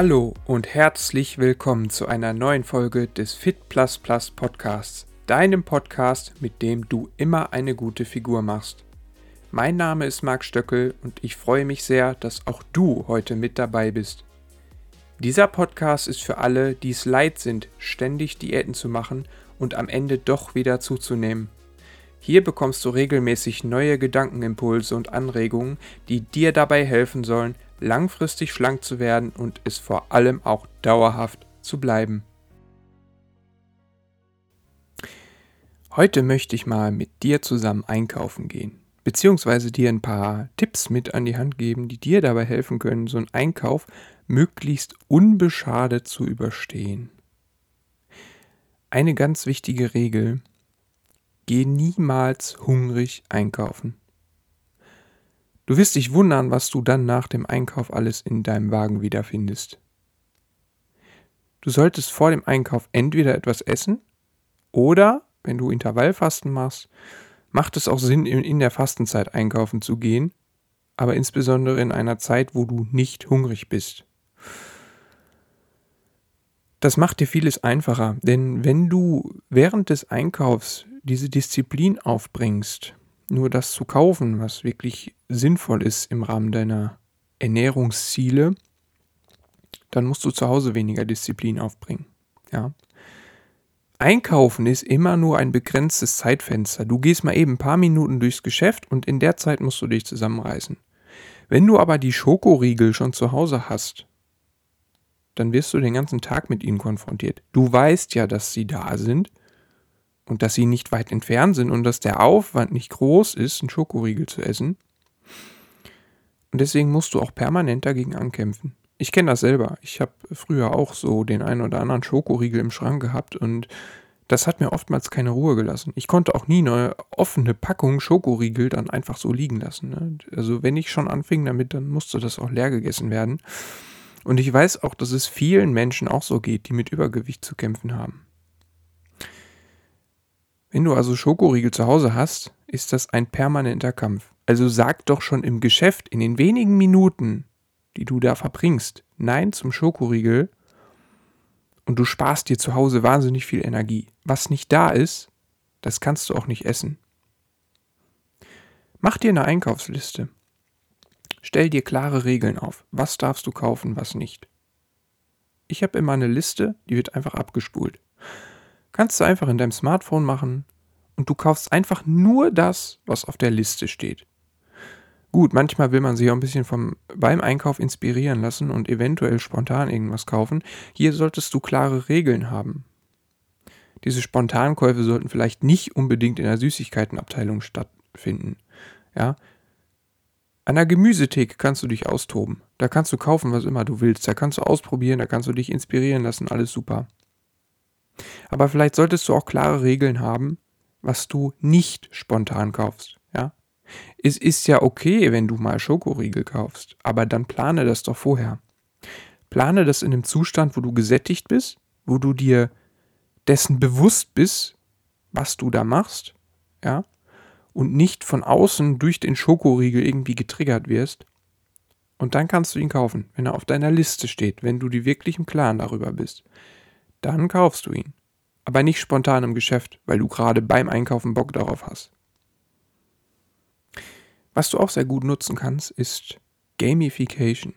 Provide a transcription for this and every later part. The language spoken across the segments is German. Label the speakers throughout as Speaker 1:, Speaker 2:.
Speaker 1: Hallo und herzlich willkommen zu einer neuen Folge des Fit Plus Plus Podcasts, deinem Podcast, mit dem du immer eine gute Figur machst. Mein Name ist Marc Stöckel und ich freue mich sehr, dass auch du heute mit dabei bist. Dieser Podcast ist für alle, die es leid sind, ständig Diäten zu machen und am Ende doch wieder zuzunehmen. Hier bekommst du regelmäßig neue Gedankenimpulse und Anregungen, die dir dabei helfen sollen, langfristig schlank zu werden und es vor allem auch dauerhaft zu bleiben. Heute möchte ich mal mit dir zusammen einkaufen gehen, beziehungsweise dir ein paar Tipps mit an die Hand geben, die dir dabei helfen können, so einen Einkauf möglichst unbeschadet zu überstehen. Eine ganz wichtige Regel, geh niemals hungrig einkaufen. Du wirst dich wundern, was du dann nach dem Einkauf alles in deinem Wagen wiederfindest. Du solltest vor dem Einkauf entweder etwas essen oder, wenn du Intervallfasten machst, macht es auch Sinn, in der Fastenzeit einkaufen zu gehen, aber insbesondere in einer Zeit, wo du nicht hungrig bist. Das macht dir vieles einfacher, denn wenn du während des Einkaufs diese Disziplin aufbringst, nur das zu kaufen, was wirklich sinnvoll ist im Rahmen deiner Ernährungsziele, dann musst du zu Hause weniger Disziplin aufbringen. Ja. Einkaufen ist immer nur ein begrenztes Zeitfenster. Du gehst mal eben ein paar Minuten durchs Geschäft und in der Zeit musst du dich zusammenreißen. Wenn du aber die Schokoriegel schon zu Hause hast, dann wirst du den ganzen Tag mit ihnen konfrontiert. Du weißt ja, dass sie da sind und dass sie nicht weit entfernt sind und dass der Aufwand nicht groß ist, einen Schokoriegel zu essen. Und deswegen musst du auch permanent dagegen ankämpfen. Ich kenne das selber. Ich habe früher auch so den einen oder anderen Schokoriegel im Schrank gehabt und das hat mir oftmals keine Ruhe gelassen. Ich konnte auch nie eine offene Packung Schokoriegel dann einfach so liegen lassen. Ne? Also wenn ich schon anfing damit, dann musste das auch leer gegessen werden. Und ich weiß auch, dass es vielen Menschen auch so geht, die mit Übergewicht zu kämpfen haben. Wenn du also Schokoriegel zu Hause hast, ist das ein permanenter Kampf. Also sag doch schon im Geschäft in den wenigen Minuten, die du da verbringst, Nein zum Schokoriegel und du sparst dir zu Hause wahnsinnig viel Energie. Was nicht da ist, das kannst du auch nicht essen. Mach dir eine Einkaufsliste. Stell dir klare Regeln auf. Was darfst du kaufen, was nicht. Ich habe immer eine Liste, die wird einfach abgespult. Kannst du einfach in deinem Smartphone machen und du kaufst einfach nur das, was auf der Liste steht. Gut, manchmal will man sich auch ein bisschen vom, beim Einkauf inspirieren lassen und eventuell spontan irgendwas kaufen. Hier solltest du klare Regeln haben. Diese Spontankäufe sollten vielleicht nicht unbedingt in der Süßigkeitenabteilung stattfinden. Ja? An der Gemüsetheke kannst du dich austoben. Da kannst du kaufen, was immer du willst. Da kannst du ausprobieren, da kannst du dich inspirieren lassen, alles super. Aber vielleicht solltest du auch klare Regeln haben, was du nicht spontan kaufst. Ja? Es ist ja okay, wenn du mal Schokoriegel kaufst, aber dann plane das doch vorher. Plane das in einem Zustand, wo du gesättigt bist, wo du dir dessen bewusst bist, was du da machst, ja, und nicht von außen durch den Schokoriegel irgendwie getriggert wirst. Und dann kannst du ihn kaufen, wenn er auf deiner Liste steht, wenn du dir wirklich im Klaren darüber bist. Dann kaufst du ihn aber nicht spontan im Geschäft, weil du gerade beim Einkaufen Bock darauf hast. Was du auch sehr gut nutzen kannst, ist Gamification.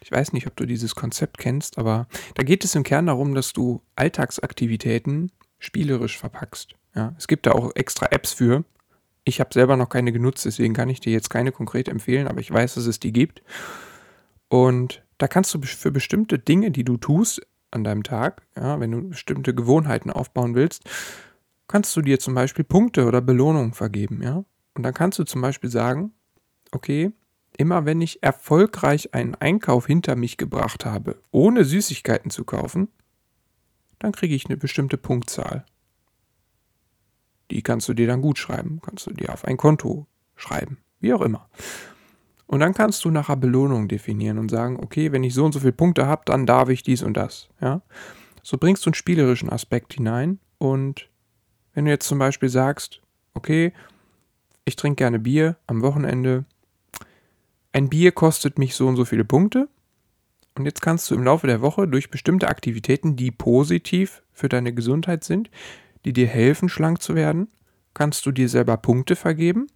Speaker 1: Ich weiß nicht, ob du dieses Konzept kennst, aber da geht es im Kern darum, dass du Alltagsaktivitäten spielerisch verpackst. Ja, es gibt da auch extra Apps für. Ich habe selber noch keine genutzt, deswegen kann ich dir jetzt keine konkret empfehlen, aber ich weiß, dass es die gibt. Und da kannst du für bestimmte Dinge, die du tust, an deinem Tag, ja, wenn du bestimmte Gewohnheiten aufbauen willst, kannst du dir zum Beispiel Punkte oder Belohnungen vergeben, ja. Und dann kannst du zum Beispiel sagen, okay, immer wenn ich erfolgreich einen Einkauf hinter mich gebracht habe, ohne Süßigkeiten zu kaufen, dann kriege ich eine bestimmte Punktzahl. Die kannst du dir dann gut schreiben, kannst du dir auf ein Konto schreiben, wie auch immer. Und dann kannst du nachher Belohnung definieren und sagen, okay, wenn ich so und so viele Punkte habe, dann darf ich dies und das. Ja? So bringst du einen spielerischen Aspekt hinein. Und wenn du jetzt zum Beispiel sagst, okay, ich trinke gerne Bier am Wochenende, ein Bier kostet mich so und so viele Punkte, Und jetzt kannst du im Laufe der Woche durch bestimmte Aktivitäten, die positiv für deine Gesundheit sind, die dir helfen, schlank zu werden, kannst du dir selber Punkte vergeben,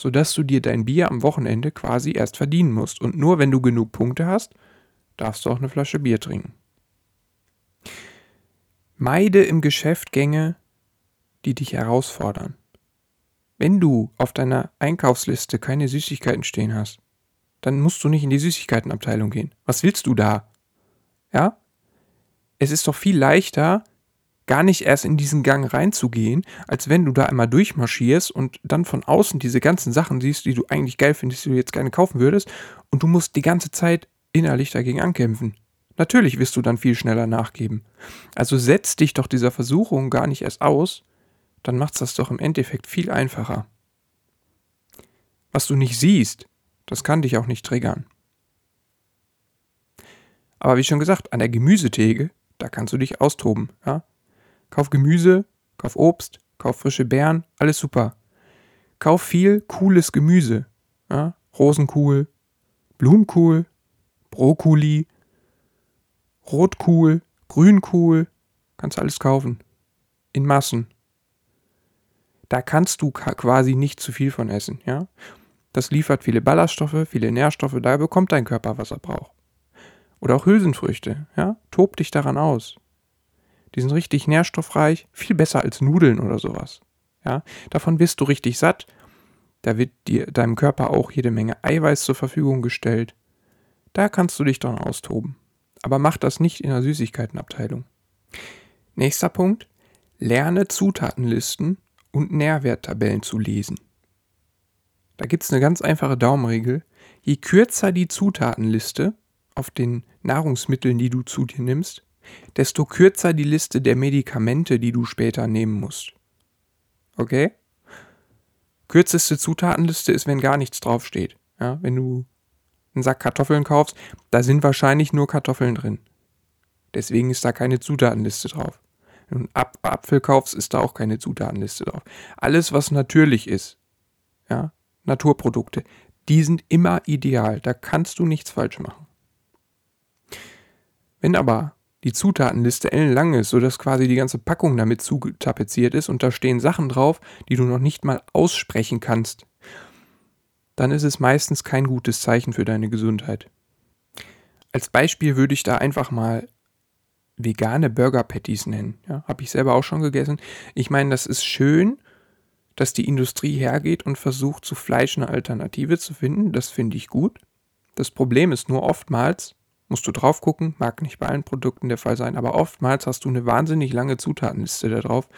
Speaker 1: sodass du dir dein Bier am Wochenende quasi erst verdienen musst. Und nur wenn du genug Punkte hast, darfst du auch eine Flasche Bier trinken. Meide im Geschäft Gänge, die dich herausfordern. Wenn du auf deiner Einkaufsliste keine Süßigkeiten stehen hast, dann musst du nicht in die Süßigkeitenabteilung gehen. Was willst du da? Ja? Es ist doch viel leichter, gar nicht erst in diesen Gang reinzugehen, als wenn du da einmal durchmarschierst und dann von außen diese ganzen Sachen siehst, die du eigentlich geil findest, die du jetzt gerne kaufen würdest, und du musst die ganze Zeit innerlich dagegen ankämpfen. Natürlich wirst du dann viel schneller nachgeben. Also setz dich doch dieser Versuchung gar nicht erst aus, dann macht's das doch im Endeffekt viel einfacher. Was du nicht siehst, das kann dich auch nicht triggern. Aber wie schon gesagt, an der Gemüsetheke, da kannst du dich austoben. Ja? Kauf Gemüse, kauf Obst, kauf frische Beeren, alles super. Kauf viel cooles Gemüse. Ja? Rosenkohl, Blumenkohl, Brokkoli, Rotkohl, Grünkohl, kannst alles kaufen. In Massen. Da kannst du quasi nicht zu viel von essen, ja? Das liefert viele Ballaststoffe, viele Nährstoffe, da bekommt dein Körper, was er braucht. Oder auch Hülsenfrüchte, ja? Tob dich daran aus. Die sind richtig nährstoffreich, viel besser als Nudeln oder sowas. Ja? Davon wirst du richtig satt. Da wird dir, deinem Körper auch jede Menge Eiweiß zur Verfügung gestellt. Da kannst du dich dann austoben. Aber mach das nicht in der Süßigkeitenabteilung. Nächster Punkt. Lerne Zutatenlisten und Nährwerttabellen zu lesen. Da gibt es eine ganz einfache Daumenregel. Je kürzer die Zutatenliste auf den Nahrungsmitteln, die du zu dir nimmst, desto kürzer die Liste der Medikamente, die du später nehmen musst. Okay? Kürzeste Zutatenliste ist, wenn gar nichts draufsteht. Ja, wenn du einen Sack Kartoffeln kaufst, da sind wahrscheinlich nur Kartoffeln drin. Deswegen ist da keine Zutatenliste drauf. Wenn du einen Apfel kaufst, ist da auch keine Zutatenliste drauf. Alles, was natürlich ist, ja, Naturprodukte, die sind immer ideal. Da kannst du nichts falsch machen. Wenn aber die Zutatenliste ellenlang ist, sodass quasi die ganze Packung damit zutapeziert ist und da stehen Sachen drauf, die du noch nicht mal aussprechen kannst, dann ist es meistens kein gutes Zeichen für deine Gesundheit. Als Beispiel würde ich da einfach mal vegane Burger Patties nennen. Ja, Habe ich selber auch schon gegessen. Ich meine, das ist schön dass die Industrie hergeht und versucht, zu Fleisch eine Alternative zu finden. Das finde ich gut. Das Problem ist nur oftmals, musst du drauf gucken, mag nicht bei allen Produkten der Fall sein, aber oftmals hast du eine wahnsinnig lange Zutatenliste da drauf.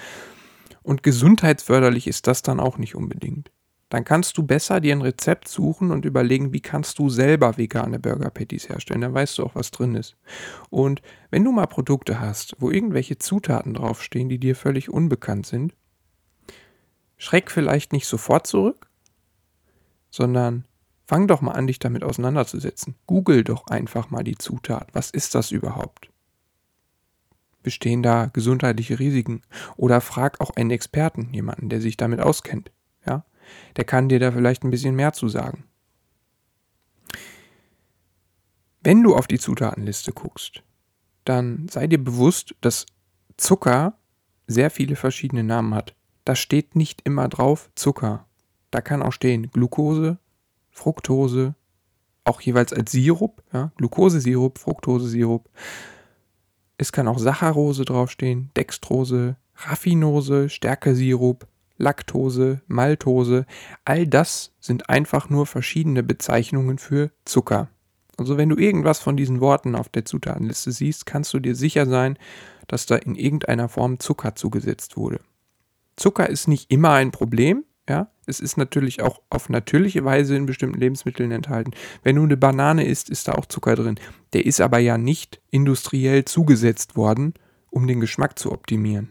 Speaker 1: Und gesundheitsförderlich ist das dann auch nicht unbedingt. Dann kannst du besser dir ein Rezept suchen und überlegen, wie kannst du selber vegane Burger Patties herstellen. Dann weißt du auch, was drin ist. Und wenn du mal Produkte hast, wo irgendwelche Zutaten draufstehen, die dir völlig unbekannt sind, schreck vielleicht nicht sofort zurück, sondern fang doch mal an, dich damit auseinanderzusetzen. Google doch einfach mal die Zutat. Was ist das überhaupt? Bestehen da gesundheitliche Risiken? Oder frag auch einen Experten, jemanden, der sich damit auskennt. Ja? Der kann dir da vielleicht ein bisschen mehr zu sagen. Wenn du auf die Zutatenliste guckst, dann sei dir bewusst, dass Zucker sehr viele verschiedene Namen hat da steht nicht immer drauf Zucker. Da kann auch stehen Glucose, Fructose, auch jeweils als Sirup, ja, Glukosesirup, Fructosesirup. Es kann auch Saccharose draufstehen, Dextrose, Raffinose, Stärkesirup, Laktose, Maltose. All das sind einfach nur verschiedene Bezeichnungen für Zucker. Also wenn du irgendwas von diesen Worten auf der Zutatenliste siehst, kannst du dir sicher sein, dass da in irgendeiner Form Zucker zugesetzt wurde. Zucker ist nicht immer ein Problem. Es ist natürlich auch auf natürliche Weise in bestimmten Lebensmitteln enthalten. Wenn du eine Banane isst, ist da auch Zucker drin. Der ist aber ja nicht industriell zugesetzt worden, um den Geschmack zu optimieren.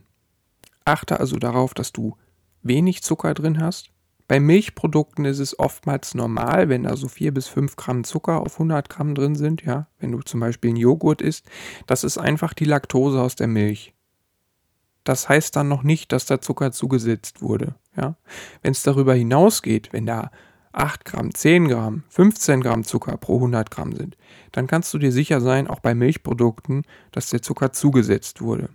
Speaker 1: Achte also darauf, dass du wenig Zucker drin hast. Bei Milchprodukten ist es oftmals normal, wenn da so 4 bis 5 Gramm Zucker auf 100 Gramm drin sind. Ja, wenn du zum Beispiel einen Joghurt isst, das ist einfach die Laktose aus der Milch das heißt dann noch nicht, dass da Zucker zugesetzt wurde. Ja? Wenn es darüber hinausgeht, wenn da 8 Gramm, 10 Gramm, 15 Gramm Zucker pro 100 Gramm sind, dann kannst du dir sicher sein, auch bei Milchprodukten, dass der Zucker zugesetzt wurde.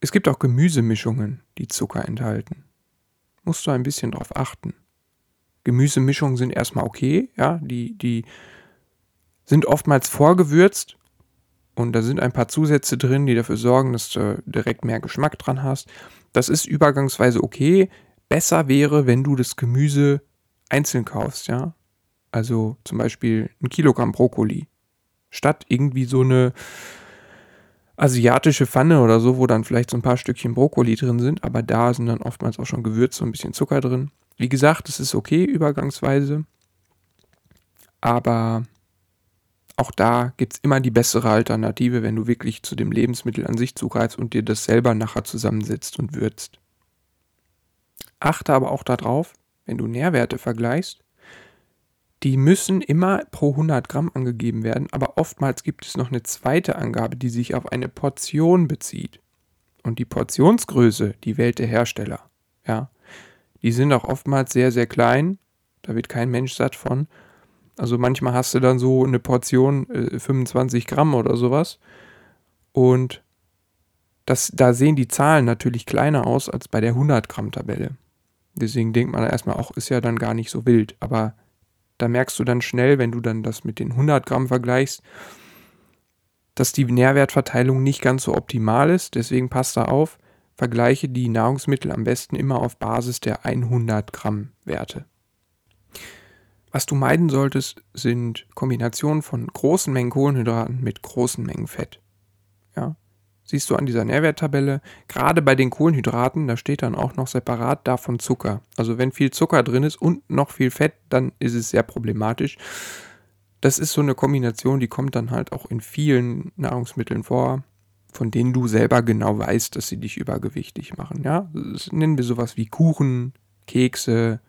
Speaker 1: Es gibt auch Gemüsemischungen, die Zucker enthalten. Musst du ein bisschen drauf achten. Gemüsemischungen sind erstmal okay, ja, die, die sind oftmals vorgewürzt und da sind ein paar Zusätze drin, die dafür sorgen, dass du direkt mehr Geschmack dran hast. Das ist übergangsweise okay. Besser wäre, wenn du das Gemüse einzeln kaufst, ja. Also zum Beispiel ein Kilogramm Brokkoli. Statt irgendwie so eine asiatische Pfanne oder so, wo dann vielleicht so ein paar Stückchen Brokkoli drin sind, aber da sind dann oftmals auch schon Gewürze und ein bisschen Zucker drin. Wie gesagt, es ist okay übergangsweise, aber auch da gibt es immer die bessere Alternative, wenn du wirklich zu dem Lebensmittel an sich zugreifst und dir das selber nachher zusammensetzt und würzt. Achte aber auch darauf, wenn du Nährwerte vergleichst, die müssen immer pro 100 Gramm angegeben werden, aber oftmals gibt es noch eine zweite Angabe, die sich auf eine Portion bezieht. Und die Portionsgröße, die wählt der Hersteller. Ja, die sind auch oftmals sehr, sehr klein. Da wird kein Mensch satt von. Also manchmal hast du dann so eine Portion äh, 25 Gramm oder sowas. Und das, da sehen die Zahlen natürlich kleiner aus als bei der 100 Gramm Tabelle. Deswegen denkt man erstmal auch, ist ja dann gar nicht so wild. Aber da merkst du dann schnell, wenn du dann das mit den 100 Gramm vergleichst, dass die Nährwertverteilung nicht ganz so optimal ist. Deswegen passt da auf, vergleiche die Nahrungsmittel am besten immer auf Basis der 100 Gramm Werte. Was du meiden solltest, sind Kombinationen von großen Mengen Kohlenhydraten mit großen Mengen Fett. Ja? Siehst du an dieser Nährwerttabelle, gerade bei den Kohlenhydraten, da steht dann auch noch separat davon Zucker. Also wenn viel Zucker drin ist und noch viel Fett, dann ist es sehr problematisch. Das ist so eine Kombination, die kommt dann halt auch in vielen Nahrungsmitteln vor, von denen du selber genau weißt, dass sie dich übergewichtig machen. Ja, das nennen wir sowas wie Kuchen, Kekse,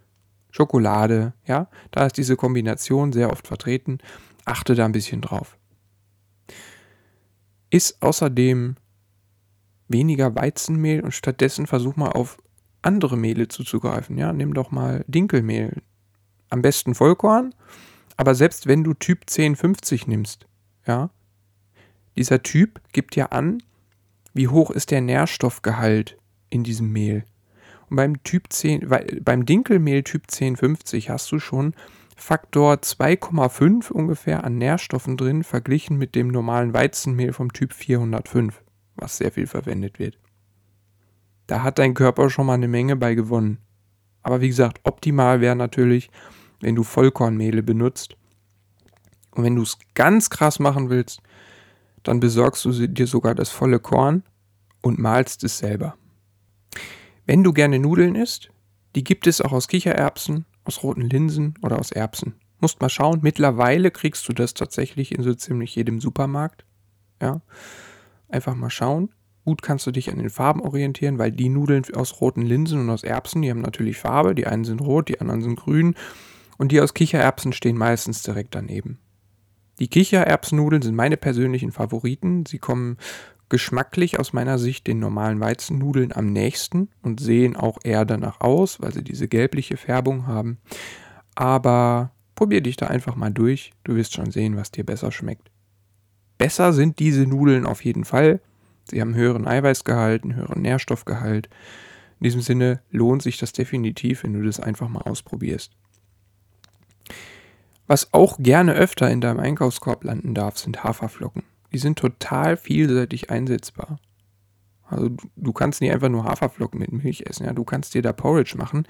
Speaker 1: Schokolade, ja, da ist diese Kombination sehr oft vertreten. Achte da ein bisschen drauf. Ist außerdem weniger Weizenmehl und stattdessen versuch mal auf andere Mehle zuzugreifen. Ja, nimm doch mal Dinkelmehl. Am besten Vollkorn, aber selbst wenn du Typ 1050 nimmst, ja, dieser Typ gibt ja an, wie hoch ist der Nährstoffgehalt in diesem Mehl. Und beim Typ 10, beim Dinkelmehl Typ 1050 hast du schon Faktor 2,5 ungefähr an Nährstoffen drin, verglichen mit dem normalen Weizenmehl vom Typ 405, was sehr viel verwendet wird. Da hat dein Körper schon mal eine Menge bei gewonnen. Aber wie gesagt, optimal wäre natürlich, wenn du Vollkornmehle benutzt. Und wenn du es ganz krass machen willst, dann besorgst du dir sogar das volle Korn und malst es selber. Wenn du gerne Nudeln isst, die gibt es auch aus Kichererbsen, aus roten Linsen oder aus Erbsen. Musst mal schauen, mittlerweile kriegst du das tatsächlich in so ziemlich jedem Supermarkt. Ja, einfach mal schauen. Gut kannst du dich an den Farben orientieren, weil die Nudeln aus roten Linsen und aus Erbsen, die haben natürlich Farbe. Die einen sind rot, die anderen sind grün. Und die aus Kichererbsen stehen meistens direkt daneben. Die Kichererbsennudeln sind meine persönlichen Favoriten. Sie kommen geschmacklich aus meiner Sicht den normalen Weizennudeln am nächsten und sehen auch eher danach aus, weil sie diese gelbliche Färbung haben. Aber probier dich da einfach mal durch. Du wirst schon sehen, was dir besser schmeckt. Besser sind diese Nudeln auf jeden Fall. Sie haben höheren Eiweißgehalt, einen höheren Nährstoffgehalt. In diesem Sinne lohnt sich das definitiv, wenn du das einfach mal ausprobierst. Was auch gerne öfter in deinem Einkaufskorb landen darf, sind Haferflocken die sind total vielseitig einsetzbar. Also du, kannst nicht einfach nur Haferflocken mit Milch essen, ja, du kannst dir da Porridge machen.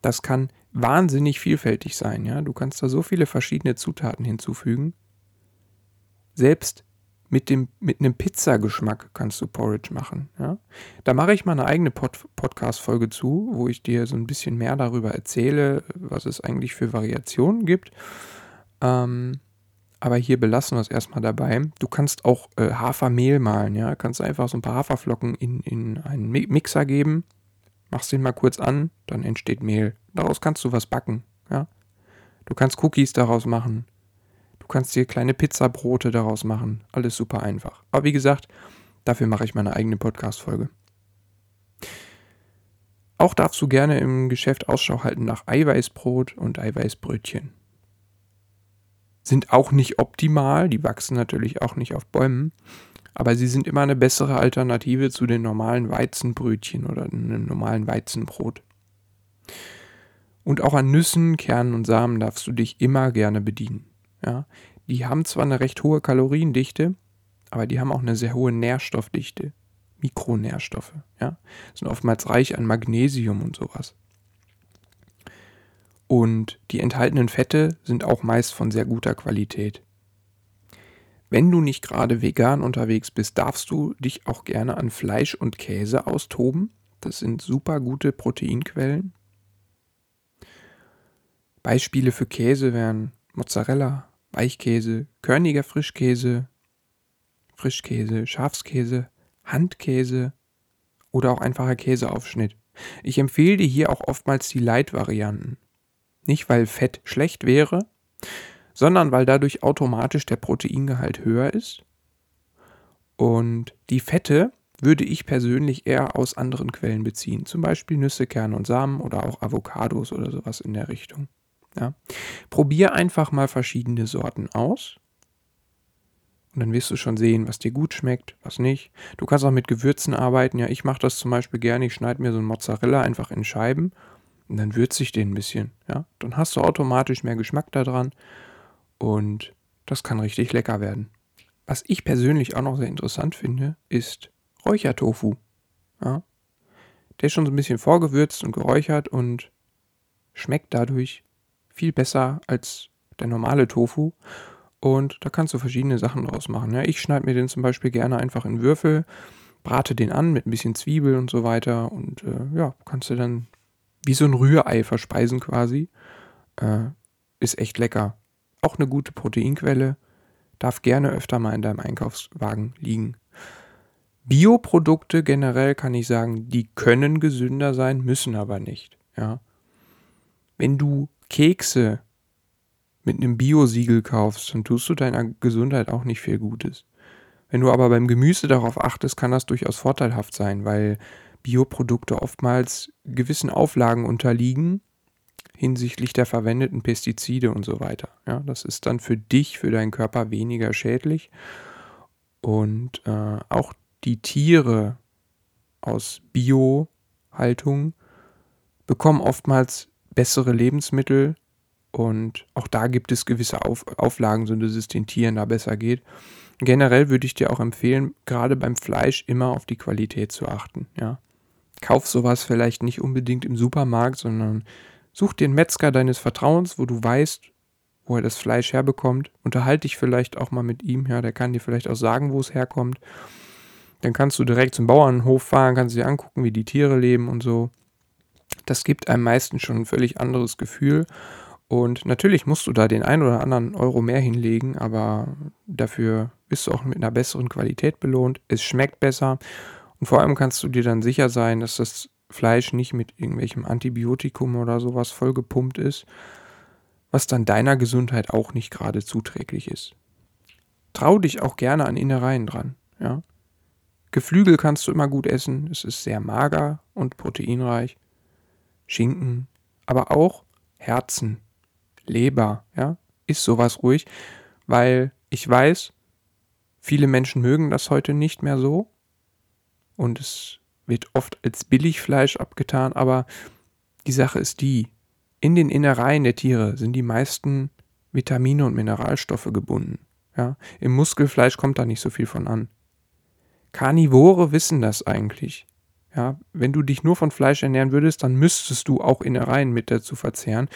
Speaker 1: Das kann wahnsinnig vielfältig sein, ja. Du kannst da so viele verschiedene Zutaten hinzufügen. Selbst mit, dem, mit einem Pizzageschmack kannst du Porridge machen. Ja? Da mache ich mal eine eigene Pod Podcast-Folge zu, wo ich dir so ein bisschen mehr darüber erzähle, was es eigentlich für Variationen gibt. Ähm, aber hier belassen wir es erstmal dabei. Du kannst auch äh, Hafermehl malen, ja. Kannst einfach so ein paar Haferflocken in, in einen Mixer geben, machst den mal kurz an, dann entsteht Mehl. Daraus kannst du was backen, ja. Du kannst Cookies daraus machen. Du kannst dir kleine Pizzabrote daraus machen. Alles super einfach. Aber wie gesagt, dafür mache ich meine eigene Podcast-Folge. Auch darfst du gerne im Geschäft Ausschau halten nach Eiweißbrot und Eiweißbrötchen. Sind auch nicht optimal, die wachsen natürlich auch nicht auf Bäumen, aber sie sind immer eine bessere Alternative zu den normalen Weizenbrötchen oder einem normalen Weizenbrot. Und auch an Nüssen, Kernen und Samen darfst du dich immer gerne bedienen. Ja? Die haben zwar eine recht hohe Kaloriendichte, aber die haben auch eine sehr hohe Nährstoffdichte. Mikronährstoffe. Ja? Sind oftmals reich an Magnesium und sowas. Und die enthaltenen Fette sind auch meist von sehr guter Qualität. Wenn du nicht gerade vegan unterwegs bist, darfst du dich auch gerne an Fleisch und Käse austoben. Das sind super gute Proteinquellen. Beispiele für Käse wären Mozzarella, Weichkäse, körniger Frischkäse, Frischkäse, Schafskäse, Handkäse oder auch einfacher Käseaufschnitt. Ich empfehle dir hier auch oftmals die Light-Varianten. Nicht, weil Fett schlecht wäre, sondern weil dadurch automatisch der Proteingehalt höher ist. Und die Fette würde ich persönlich eher aus anderen Quellen beziehen, zum Beispiel Nüsse, Kerne und Samen oder auch Avocados oder sowas in der Richtung. Ja. Probier einfach mal verschiedene Sorten aus und dann wirst du schon sehen, was dir gut schmeckt, was nicht. Du kannst auch mit Gewürzen arbeiten. Ja, ich mache das zum Beispiel gerne. Ich schneide mir so ein Mozzarella einfach in Scheiben und dann würze ich den ein bisschen. Ja, dann hast du automatisch mehr Geschmack daran und das kann richtig lecker werden. Was ich persönlich auch noch sehr interessant finde, ist Räuchertofu. Ja, der ist schon so ein bisschen vorgewürzt und geräuchert und schmeckt dadurch viel besser als der normale Tofu. Und da kannst du verschiedene Sachen draus machen. Ja, ich schneide mir den zum Beispiel gerne einfach in Würfel, brate den an mit ein bisschen Zwiebel und so weiter. Und äh, ja, kannst du dann wie so ein Rührei verspeisen quasi. Äh, ist echt lecker. Auch eine gute Proteinquelle. Darf gerne öfter mal in deinem Einkaufswagen liegen. Bioprodukte generell kann ich sagen, die können gesünder sein, müssen aber nicht. Ja. Wenn du Kekse mit einem Bio-Siegel kaufst, dann tust du deiner Gesundheit auch nicht viel Gutes. Wenn du aber beim Gemüse darauf achtest, kann das durchaus vorteilhaft sein, weil Bioprodukte oftmals gewissen Auflagen unterliegen hinsichtlich der verwendeten Pestizide und so weiter. Ja, das ist dann für dich, für deinen Körper weniger schädlich. Und äh, auch die Tiere aus Bio-Haltung bekommen oftmals bessere Lebensmittel und auch da gibt es gewisse Auf Auflagen, so dass es den Tieren da besser geht. Generell würde ich dir auch empfehlen, gerade beim Fleisch immer auf die Qualität zu achten. Ja. Kauf sowas vielleicht nicht unbedingt im Supermarkt, sondern such einen Metzger deines Vertrauens, wo du weißt, wo er das Fleisch herbekommt. Unterhalte dich vielleicht auch mal mit ihm, ja, der kann dir vielleicht auch sagen, wo es herkommt. Dann kannst du direkt zum Bauernhof fahren, kannst dir angucken, wie die Tiere leben und so. Das gibt einem meistens schon ein völlig anderes Gefühl. Und natürlich musst du da den ein oder anderen Euro mehr hinlegen, aber dafür bist du auch mit einer besseren Qualität belohnt. Es schmeckt besser und vor allem kannst du dir dann sicher sein, dass das Fleisch nicht mit irgendwelchem Antibiotikum oder sowas vollgepumpt ist, was dann deiner Gesundheit auch nicht gerade zuträglich ist. Trau dich auch gerne an Innereien dran, ja. Geflügel kannst du immer gut essen, es ist sehr mager und proteinreich. Schinken, aber auch Herzen, Leber, ja, ist sowas ruhig, weil ich weiß, viele Menschen mögen das heute nicht mehr so und es wird oft als Billigfleisch abgetan, aber die Sache ist die, in den Innereien der Tiere sind die meisten Vitamine und Mineralstoffe gebunden. Ja, Im Muskelfleisch kommt da nicht so viel von an. Karnivore wissen das eigentlich. Ja, wenn du dich nur von Fleisch ernähren würdest, dann müsstest du auch Innereien mit dazu verzehren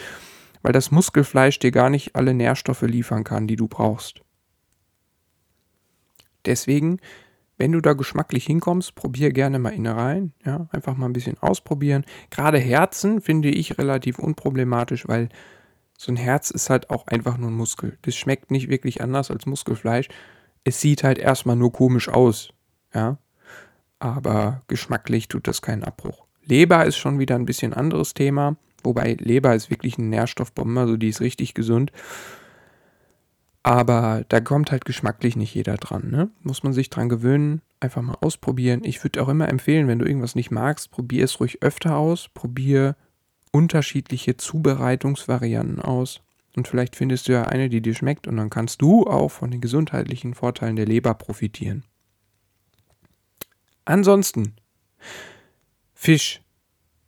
Speaker 1: weil das Muskelfleisch dir gar nicht alle Nährstoffe liefern kann, die du brauchst. Deswegen, wenn du da geschmacklich hinkommst, probier gerne mal Innereien, ja, einfach mal ein bisschen ausprobieren. Gerade Herzen finde ich relativ unproblematisch, weil so ein Herz ist halt auch einfach nur ein Muskel. Das schmeckt nicht wirklich anders als Muskelfleisch. Es sieht halt erstmal nur komisch aus, ja. Aber geschmacklich tut das keinen Abbruch. Leber ist schon wieder ein bisschen anderes Thema. Wobei Leber ist wirklich eine Nährstoffbombe, also die ist richtig gesund. Aber da kommt halt geschmacklich nicht jeder dran. Ne? Muss man sich dran gewöhnen, einfach mal ausprobieren. Ich würde auch immer empfehlen, wenn du irgendwas nicht magst, probier es ruhig öfter aus. Probier unterschiedliche Zubereitungsvarianten aus. Und vielleicht findest du ja eine, die dir schmeckt und dann kannst du auch von den gesundheitlichen Vorteilen der Leber profitieren. Ansonsten, Fisch.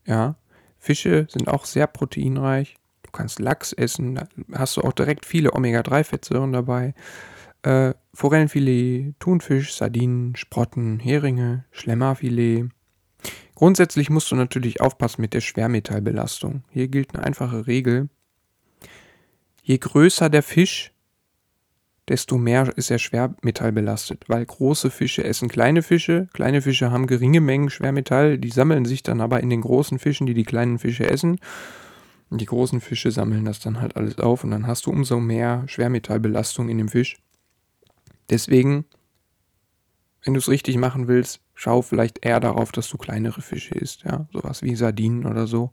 Speaker 1: Ja, Fische sind auch sehr proteinreich. Du kannst Lachs essen, da hast du auch direkt viele Omega-3-Fettsäuren dabei. Äh, Forellenfilet, Thunfisch, Sardinen, Sprotten, Heringe, Schlemmerfilet. Grundsätzlich musst du natürlich aufpassen mit der Schwermetallbelastung. Hier gilt eine einfache Regel. Je größer der Fisch, desto mehr ist er schwermetallbelastet, weil große Fische essen kleine Fische, kleine Fische haben geringe Mengen Schwermetall, die sammeln sich dann aber in den großen Fischen, die die kleinen Fische essen die großen Fische sammeln das dann halt alles auf und dann hast du umso mehr Schwermetallbelastung in dem Fisch. Deswegen, wenn du es richtig machen willst, schau vielleicht eher darauf, dass du kleinere Fische isst, ja, sowas wie Sardinen oder so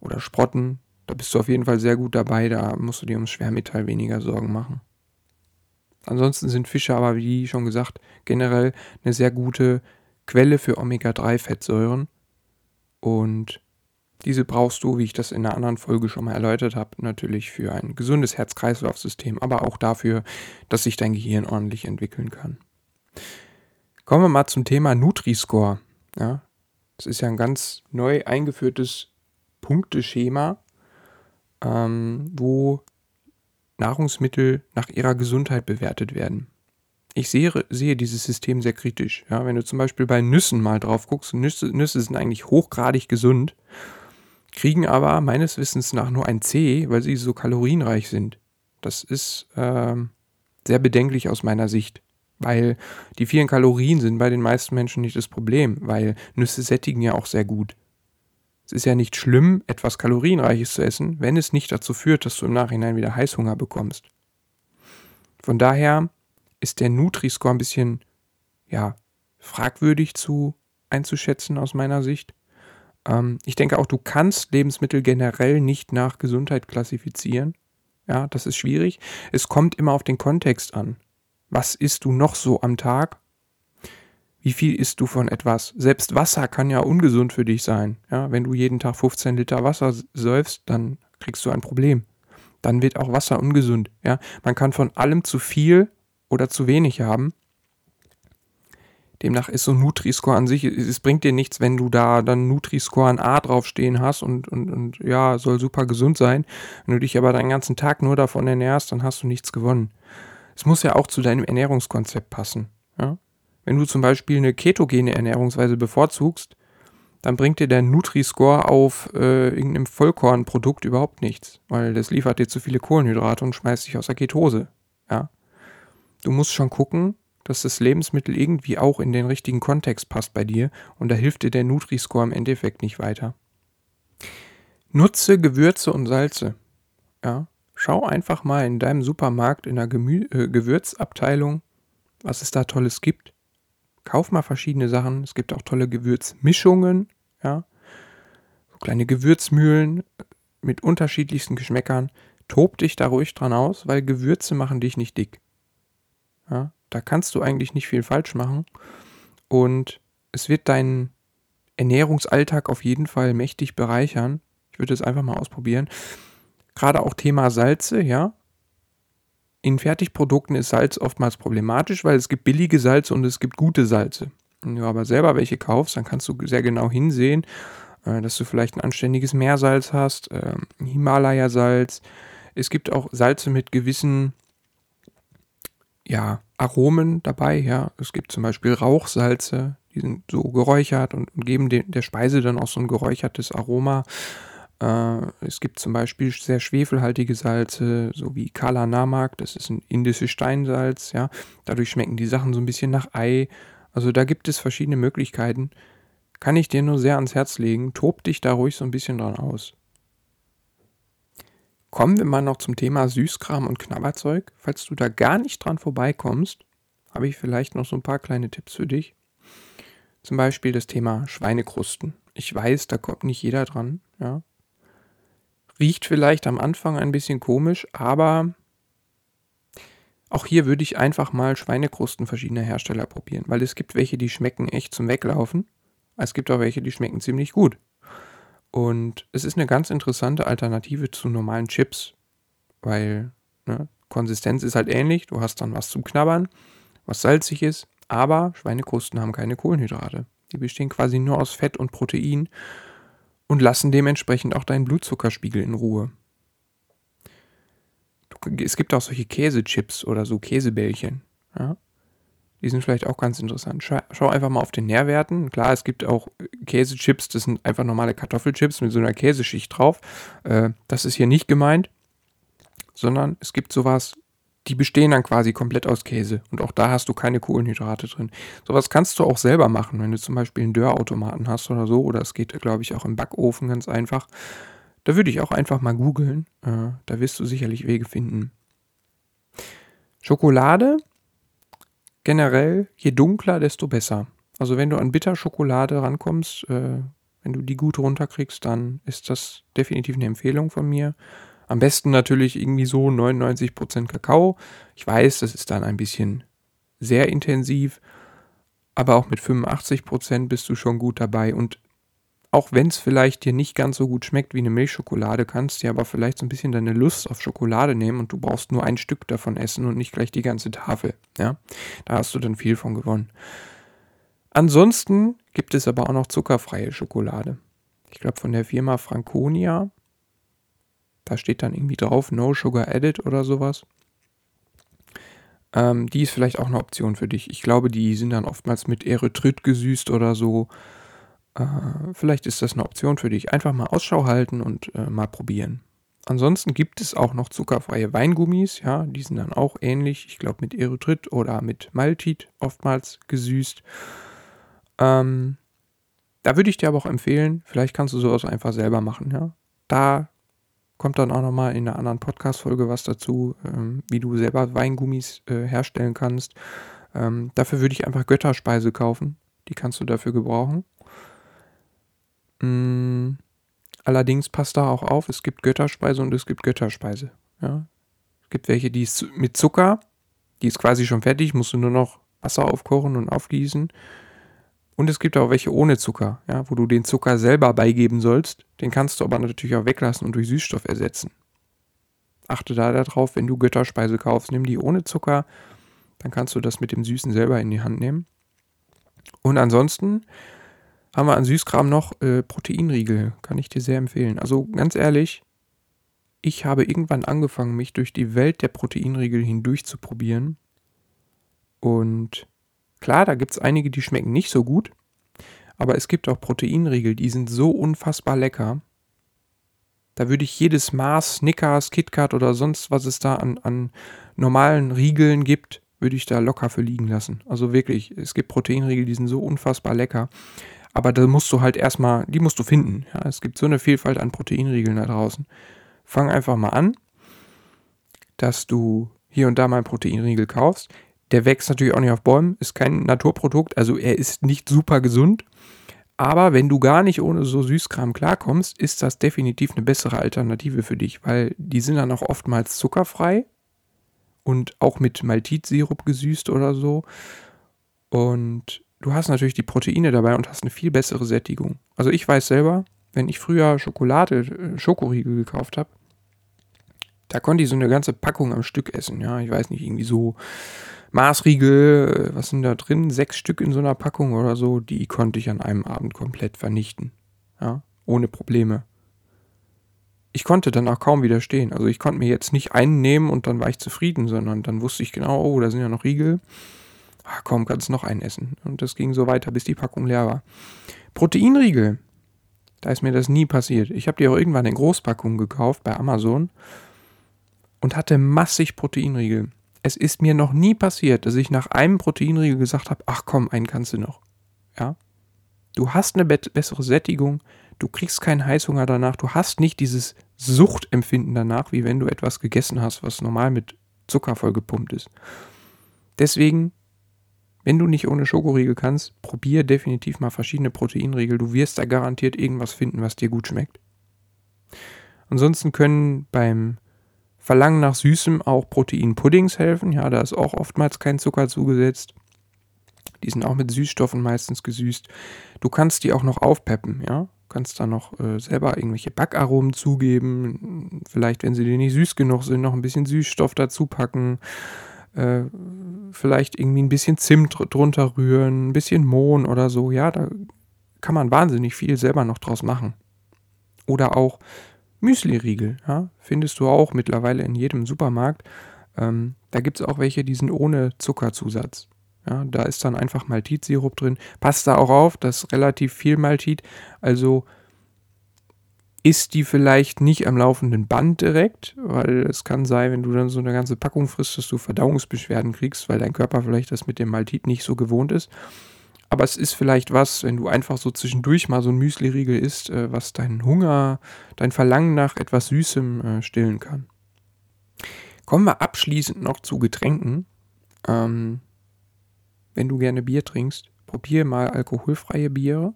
Speaker 1: oder Sprotten. Da bist du auf jeden Fall sehr gut dabei, da musst du dir ums Schwermetall weniger Sorgen machen. Ansonsten sind Fische aber, wie schon gesagt, generell eine sehr gute Quelle für Omega-3-Fettsäuren. Und diese brauchst du, wie ich das in einer anderen Folge schon mal erläutert habe, natürlich für ein gesundes Herz-Kreislauf-System, aber auch dafür, dass sich dein Gehirn ordentlich entwickeln kann. Kommen wir mal zum Thema Nutri-Score. Ja, das ist ja ein ganz neu eingeführtes Punkteschema, ähm, wo Nahrungsmittel nach ihrer Gesundheit bewertet werden. Ich sehe, sehe dieses System sehr kritisch. Ja, wenn du zum Beispiel bei Nüssen mal drauf guckst, Nüsse, Nüsse sind eigentlich hochgradig gesund kriegen aber meines Wissens nach nur ein C, weil sie so kalorienreich sind. Das ist äh, sehr bedenklich aus meiner Sicht, weil die vielen Kalorien sind bei den meisten Menschen nicht das Problem, weil Nüsse sättigen ja auch sehr gut. Es ist ja nicht schlimm, etwas Kalorienreiches zu essen, wenn es nicht dazu führt, dass du im Nachhinein wieder Heißhunger bekommst. Von daher ist der Nutri-Score ein bisschen, ja, fragwürdig zu einzuschätzen aus meiner Sicht. Ähm, ich denke auch, du kannst Lebensmittel generell nicht nach Gesundheit klassifizieren. Ja, das ist schwierig. Es kommt immer auf den Kontext an. Was isst du noch so am Tag? Wie viel isst du von etwas? Selbst Wasser kann ja ungesund für dich sein. Ja, wenn du jeden Tag 15 Liter Wasser säufst, dann kriegst du ein Problem. Dann wird auch Wasser ungesund. Ja, man kann von allem zu viel oder zu wenig haben. Demnach ist so ein Nutri-Score an sich, es bringt dir nichts, wenn du da dann Nutri-Score ein A draufstehen hast und, und, und ja, soll super gesund sein. Wenn du dich aber deinen ganzen Tag nur davon ernährst, dann hast du nichts gewonnen. Es muss ja auch zu deinem Ernährungskonzept passen. Ja? Wenn du zum Beispiel eine ketogene Ernährungsweise bevorzugst, dann bringt dir der Nutri-Score auf äh, irgendeinem Vollkornprodukt überhaupt nichts, weil das liefert dir zu viele Kohlenhydrate und schmeißt dich aus der Ketose. Ja? Du musst schon gucken, dass das Lebensmittel irgendwie auch in den richtigen Kontext passt bei dir und da hilft dir der Nutri-Score im Endeffekt nicht weiter. Nutze Gewürze und Salze. Ja, schau einfach mal in deinem Supermarkt in der Gemü äh, Gewürzabteilung, was es da Tolles gibt. Kauf mal verschiedene Sachen. Es gibt auch tolle Gewürzmischungen, ja. So kleine Gewürzmühlen mit unterschiedlichsten Geschmäckern. Tob dich da ruhig dran aus, weil Gewürze machen dich nicht dick. Ja, da kannst du eigentlich nicht viel falsch machen. Und es wird deinen Ernährungsalltag auf jeden Fall mächtig bereichern. Ich würde es einfach mal ausprobieren. Gerade auch Thema Salze, ja. In Fertigprodukten ist Salz oftmals problematisch, weil es gibt billige Salze und es gibt gute Salze. Wenn du aber selber welche kaufst, dann kannst du sehr genau hinsehen, äh, dass du vielleicht ein anständiges Meersalz hast, ähm, Himalaya-Salz. Es gibt auch Salze mit gewissen ja, Aromen dabei. Ja, es gibt zum Beispiel Rauchsalze, die sind so geräuchert und, geben de, der Speise dann auch so ein geräuchertes Aroma. Äh, es gibt zum Beispiel sehr schwefelhaltige Salze, so wie Kala Namak, das ist ein indisches Steinsalz. Ja, dadurch schmecken die Sachen so ein bisschen nach Ei. Also da gibt es verschiedene Möglichkeiten. Kann ich dir nur sehr ans Herz legen. Tob dich da ruhig so ein bisschen dran aus. Kommen wir mal noch zum Thema Süßkram und Knabberzeug. Falls du da gar nicht dran vorbeikommst, habe ich vielleicht noch so ein paar kleine Tipps für dich. Zum Beispiel das Thema Schweinekrusten. Ich weiß, da kommt nicht jeder dran. Ja. Riecht vielleicht am Anfang ein bisschen komisch, aber Auch hier würde ich einfach mal Schweinekrusten verschiedener Hersteller probieren, weil es gibt welche, die schmecken echt zum Weglaufen. Es gibt auch welche, die schmecken ziemlich gut. Und es ist eine ganz interessante Alternative zu normalen Chips, weil ne, Konsistenz ist halt ähnlich. Du hast dann was zum Knabbern, was salzig ist, aber Schweinekrusten haben keine Kohlenhydrate. Die bestehen quasi nur aus Fett und Protein und lassen dementsprechend auch deinen Blutzuckerspiegel in Ruhe. Es gibt auch solche Käsechips oder so Käsebällchen. Ja? Die sind vielleicht auch ganz interessant. Schau einfach mal auf den Nährwerten. Klar, es gibt auch Käsechips, das sind einfach normale Kartoffelchips mit so einer Käseschicht drauf. Äh, das ist hier nicht gemeint, sondern es gibt sowas, die bestehen dann quasi komplett aus Käse. Und auch da hast du keine Kohlenhydrate drin. Sowas kannst du auch selber machen, wenn du zum Beispiel einen Dörrautomaten hast oder so. Oder es geht, glaube ich, auch im Backofen ganz einfach. Da würde ich auch einfach mal googeln. Äh, da wirst du sicherlich Wege finden. Schokolade, generell, je dunkler, desto besser. Also wenn du an Bitterschokolade rankommst, äh, wenn du die gut runterkriegst, dann ist das definitiv eine Empfehlung von mir. Am besten natürlich irgendwie so 99% Kakao. Ich weiß, das ist dann ein bisschen sehr intensiv, aber auch mit 85% bist du schon gut dabei. Und auch wenn es vielleicht dir nicht ganz so gut schmeckt wie eine Milchschokolade, kannst du dir aber vielleicht so ein bisschen deine Lust auf Schokolade nehmen und du brauchst nur ein Stück davon essen und nicht gleich die ganze Tafel. Ja, da hast du dann viel von gewonnen. Ansonsten gibt es aber auch noch zuckerfreie Schokolade. Ich glaube von der Firma Franconia da steht dann irgendwie drauf, No Sugar Added oder sowas. Ähm, die ist vielleicht auch eine Option für dich. Ich glaube, die sind dann oftmals mit Erythrit gesüßt oder so. Äh, vielleicht ist das eine Option für dich. Einfach mal Ausschau halten und äh, mal probieren. Ansonsten gibt es auch noch zuckerfreie Weingummis, ja, die sind dann auch ähnlich, ich glaube mit Erythrit oder mit Maltit oftmals gesüßt. Ähm, da würde ich dir aber auch empfehlen, vielleicht kannst du sowas einfach selber machen, ja. Da Kommt dann auch nochmal in einer anderen Podcast-Folge was dazu, ähm, wie du selber Weingummis äh, herstellen kannst. Ähm, dafür würde ich einfach Götterspeise kaufen. Die kannst du dafür gebrauchen. Mm, allerdings passt da auch auf, es gibt Götterspeise und es gibt Götterspeise. Ja? Es gibt welche, die ist mit Zucker, die ist quasi schon fertig, musst du nur noch Wasser aufkochen und aufgießen. Und es gibt auch welche ohne Zucker, ja, wo du den Zucker selber beigeben sollst. Den kannst du aber natürlich auch weglassen und durch Süßstoff ersetzen. Achte da darauf, wenn du Götterspeise kaufst, nimm die ohne Zucker. Dann kannst du das mit dem Süßen selber in die Hand nehmen. Und ansonsten haben wir an Süßkram noch äh, Proteinriegel. Kann ich dir sehr empfehlen. Also ganz ehrlich, ich habe irgendwann angefangen, mich durch die Welt der Proteinriegel hindurch zu probieren. Und Klar, da gibt es einige, die schmecken nicht so gut, aber es gibt auch Proteinriegel, die sind so unfassbar lecker. Da würde ich jedes Maß, Snickers, KitKat oder sonst was es da an, an normalen Riegeln gibt, würde ich da locker für liegen lassen. Also wirklich, es gibt Proteinriegel, die sind so unfassbar lecker. Aber da musst du halt erstmal, die musst du finden. Ja, es gibt so eine Vielfalt an Proteinriegeln da draußen. Fang einfach mal an, dass du hier und da mal einen Proteinriegel kaufst. Der wächst natürlich auch nicht auf Bäumen, ist kein Naturprodukt, also er ist nicht super gesund. Aber wenn du gar nicht ohne so Süßkram klarkommst, ist das definitiv eine bessere Alternative für dich, weil die sind dann auch oftmals zuckerfrei und auch mit Maltitsirup gesüßt oder so. Und du hast natürlich die Proteine dabei und hast eine viel bessere Sättigung. Also ich weiß selber, wenn ich früher Schokolade, äh, Schokoriegel gekauft habe, da konnte ich so eine ganze Packung am Stück essen. Ja, ich weiß nicht, irgendwie so Maßriegel, äh, was sind da drin? Sechs Stück in so einer Packung oder so, die konnte ich an einem Abend komplett vernichten. Ja, ohne Probleme. Ich konnte dann auch kaum widerstehen. Also ich konnte mir jetzt nicht einen nehmen und dann war ich zufrieden, sondern dann wusste ich genau, oh, da sind ja noch Riegel. Ach, komm, kannst noch einen essen. Und das ging so weiter, bis die Packung leer war. Proteinriegel. Da ist mir das nie passiert. Ich habe die auch irgendwann in Großpackungen gekauft bei Amazon und hatte massig Proteinriegel es ist mir noch nie passiert, dass ich nach einem Proteinriegel gesagt habe, ach komm, einen kannst du noch. Ja? Du hast eine bessere Sättigung, du kriegst keinen Heißhunger danach, du hast nicht dieses Suchtempfinden danach, wie wenn du etwas gegessen hast, was normal mit Zucker vollgepumpt ist. Deswegen, wenn du nicht ohne Schokoriegel kannst, probier definitiv mal verschiedene Proteinriegel. Du wirst da garantiert irgendwas finden, was dir gut schmeckt. Ansonsten können beim Verlangen nach Süßem auch Proteinpuddings helfen. Ja, da ist auch oftmals kein Zucker zugesetzt. Die sind auch mit Süßstoffen meistens gesüßt. Du kannst die auch noch aufpeppen, ja. Du kannst da noch äh, selber irgendwelche Backaromen zugeben. Vielleicht, wenn sie dir nicht süß genug sind, noch ein bisschen Süßstoff dazu packen. Äh, vielleicht irgendwie ein bisschen Zimt drunter rühren, ein bisschen Mohn oder so. Ja, da kann man wahnsinnig viel selber noch draus machen. Oder auch Müsli-Riegel, ja, findest du auch mittlerweile in jedem Supermarkt. Ähm, da gibt es auch welche, die sind ohne Zuckerzusatz. Ja, da ist dann einfach Maltitsirup drin. Passt da auch auf, das ist relativ viel Maltit. Also ist die vielleicht nicht am laufenden Band direkt, weil es kann sein, wenn du dann so eine ganze Packung frisst, dass du Verdauungsbeschwerden kriegst, weil dein Körper vielleicht das mit dem Maltit nicht so gewohnt ist. Aber es ist vielleicht was, wenn du einfach so zwischendurch mal so ein Müsli-Riegel isst, äh, was deinen Hunger, dein Verlangen nach etwas Süßem äh, stillen kann. Kommen wir abschließend noch zu Getränken. Ähm, wenn du gerne Bier trinkst, probier mal alkoholfreie Biere.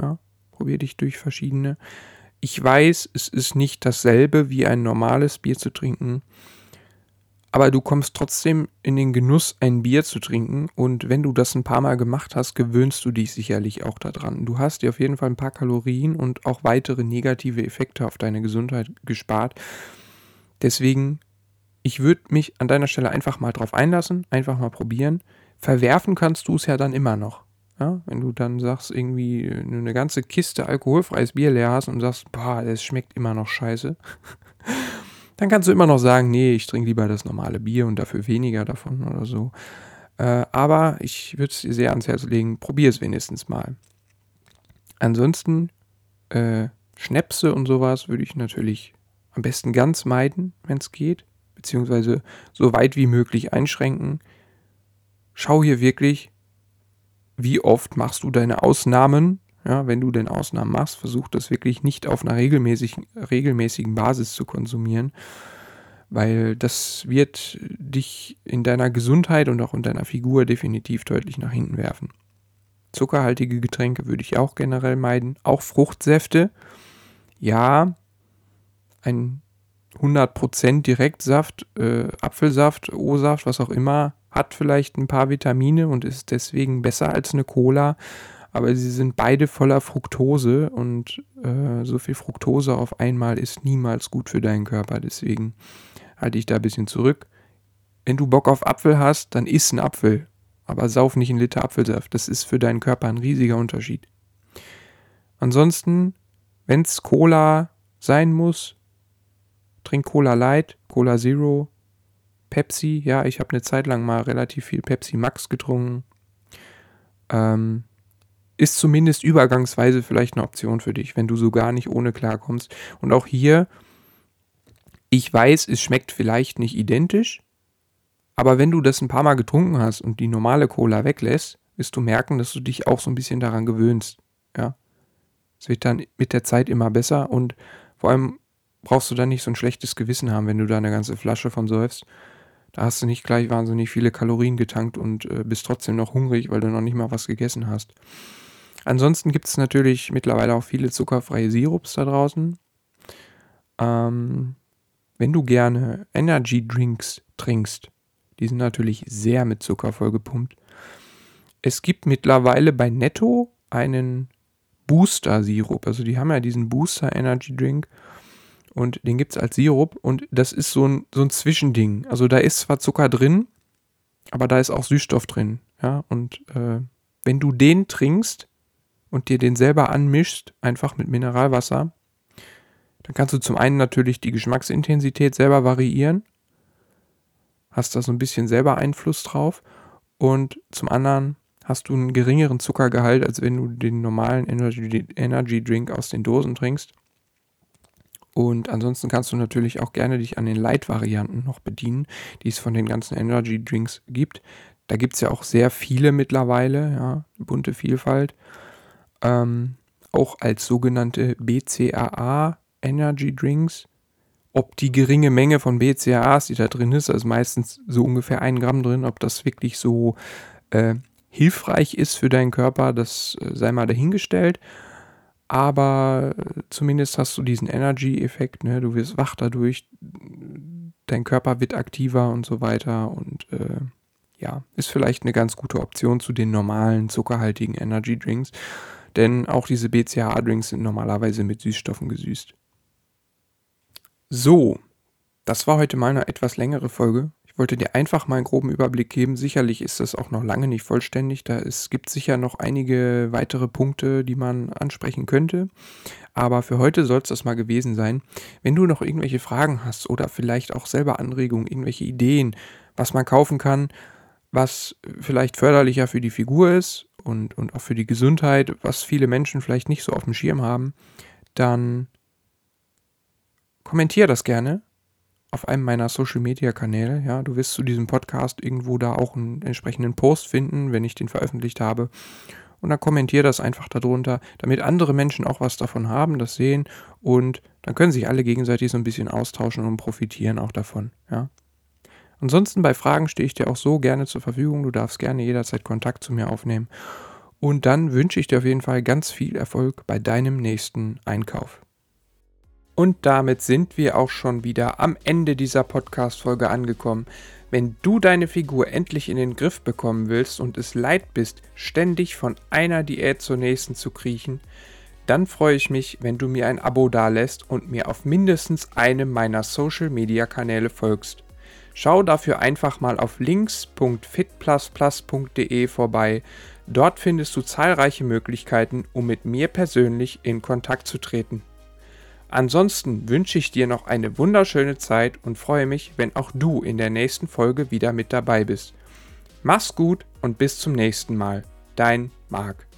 Speaker 1: Ja, probier dich durch verschiedene. Ich weiß, es ist nicht dasselbe wie ein normales Bier zu trinken, aber du kommst trotzdem in den Genuss, ein Bier zu trinken. Und wenn du das ein paar Mal gemacht hast, gewöhnst du dich sicherlich auch daran. Du hast dir auf jeden Fall ein paar Kalorien und auch weitere negative Effekte auf deine Gesundheit gespart. Deswegen, ich würde mich an deiner Stelle einfach mal drauf einlassen, einfach mal probieren verwerfen kannst du es ja dann immer noch. Ja, wenn du dann sagst, irgendwie äh, eine ganze Kiste alkoholfreies Bier leer hast und sagst, boah, das schmeckt immer noch scheiße, dann kannst du immer noch sagen, nee, ich trinke lieber das normale Bier und dafür weniger davon oder so. Äh, aber ich würde es dir sehr ans Herz legen, probier es wenigstens mal. Ansonsten, äh, Schnäpse und sowas würde ich natürlich am besten ganz meiden, wenn es geht, beziehungsweise so weit wie möglich einschränken schau hier wirklich, wie oft machst du deine Ausnahmen. Ja, wenn du denn Ausnahmen machst, versuch das wirklich nicht auf einer regelmäßigen, regelmäßigen Basis zu konsumieren, weil das wird dich in deiner Gesundheit und auch in deiner Figur definitiv deutlich nach hinten werfen. Zuckerhaltige Getränke würde ich auch generell meiden. Auch Fruchtsäfte. Ja, ein 100% Direktsaft, äh, Apfelsaft, O-Saft, was auch immer, hat vielleicht ein paar Vitamine und ist deswegen besser als eine Cola, aber sie sind beide voller Fructose und äh, so viel Fructose auf einmal ist niemals gut für deinen Körper. Deswegen halte ich da ein bisschen zurück. Wenn du Bock auf Apfel hast, dann isst ein Apfel, aber sauf nicht einen Liter Apfelsaft. Das ist für deinen Körper ein riesiger Unterschied. Ansonsten, wenn es Cola sein muss, trink Cola Light, Cola Zero, Pepsi, ja, ich habe eine Zeit lang mal relativ viel Pepsi Max getrunken. Ähm, ist zumindest übergangsweise vielleicht eine Option für dich, wenn du so gar nicht ohne klarkommst. Und auch hier, ich weiß, es schmeckt vielleicht nicht identisch, aber wenn du das ein paar Mal getrunken hast und die normale Cola weglässt, wirst du merken, dass du dich auch so ein bisschen daran gewöhnst. Ja. Es wird dann mit der Zeit immer besser und vor allem brauchst du dann nicht so ein schlechtes Gewissen haben, wenn du da eine ganze Flasche von säufst, da hast du nicht gleich wahnsinnig viele Kalorien getankt und äh, bist trotzdem noch hungrig, weil du noch nicht mal was gegessen hast. Ansonsten gibt es natürlich mittlerweile auch viele zuckerfreie Sirups da draußen. Ähm, wenn du gerne Energy Drinks trinkst, die sind natürlich sehr mit Zucker vollgepumpt. Es gibt mittlerweile bei Netto einen Booster-Sirup. Also die haben ja diesen Booster Energy Drink und den gibt es als Sirup und das ist so ein, so ein Zwischending. Also da ist zwar Zucker drin, aber da ist auch Süßstoff drin. Ja, und äh, wenn du den trinkst und dir den selber anmischst, einfach mit Mineralwasser, dann kannst du zum einen natürlich die Geschmacksintensität selber variieren, hast da so ein bisschen selber Einfluss drauf und zum anderen hast du einen geringeren Zuckergehalt, als wenn du den normalen Energy, Energy Drink aus den Dosen trinkst. Und ansonsten kannst du natürlich auch gerne dich an den Light-Varianten noch bedienen, die es von den ganzen Energy Drinks gibt. Da gibt es ja auch sehr viele mittlerweile, ja, bunte Vielfalt. Ähm, auch als sogenannte BCAA Energy Drinks. Ob die geringe Menge von BCAAs, die da drin ist, also meistens so ungefähr ein Gramm drin, ob das wirklich so äh, hilfreich ist für deinen Körper, das äh, sei mal dahingestellt aber zumindest hast du diesen Energy-Effekt, ne? du wirst wach dadurch, dein Körper wird aktiver und so weiter und äh, ja, ist vielleicht eine ganz gute Option zu den normalen zuckerhaltigen Energy Drinks, denn auch diese BCAA-Drinks sind normalerweise mit Süßstoffen gesüßt. So, das war heute mal eine etwas längere Folge. Wollte dir einfach mal einen groben Überblick geben. Sicherlich ist das auch noch lange nicht vollständig. Da es gibt sicher noch einige weitere Punkte, die man ansprechen könnte. Aber für heute soll es das mal gewesen sein. Wenn du noch irgendwelche Fragen hast oder vielleicht auch selber Anregungen, irgendwelche Ideen, was man kaufen kann, was vielleicht förderlicher für die Figur ist und, und auch für die Gesundheit, was viele Menschen vielleicht nicht so auf dem Schirm haben, dann kommentier das gerne auf einem meiner Social Media Kanäle. Ja, du wirst zu diesem Podcast irgendwo da auch einen entsprechenden Post finden, wenn ich den veröffentlicht habe. Und dann kommentier das einfach darunter, damit andere Menschen auch was davon haben, das sehen und dann können sich alle gegenseitig so ein bisschen austauschen und profitieren auch davon. Ja. Ansonsten bei Fragen stehe ich dir auch so gerne zur Verfügung. Du darfst gerne jederzeit Kontakt zu mir aufnehmen. Und dann wünsche ich dir auf jeden Fall ganz viel Erfolg bei deinem nächsten Einkauf. Und damit sind wir auch schon wieder am Ende dieser Podcast-Folge angekommen. Wenn du deine Figur endlich in den Griff bekommen willst und es leid bist, ständig von einer Diät zur nächsten zu kriechen, dann freue ich mich, wenn du mir ein Abo dalässt und mir auf mindestens einem meiner Social-Media-Kanäle folgst. Schau dafür einfach mal auf links.fitplusplus.de vorbei. Dort findest du zahlreiche Möglichkeiten, um mit mir persönlich in Kontakt zu treten. Ansonsten wünsche ich dir noch eine wunderschöne Zeit und freue mich, wenn auch du in der nächsten Folge wieder mit dabei bist. Mach's gut und bis zum nächsten Mal. Dein Marc.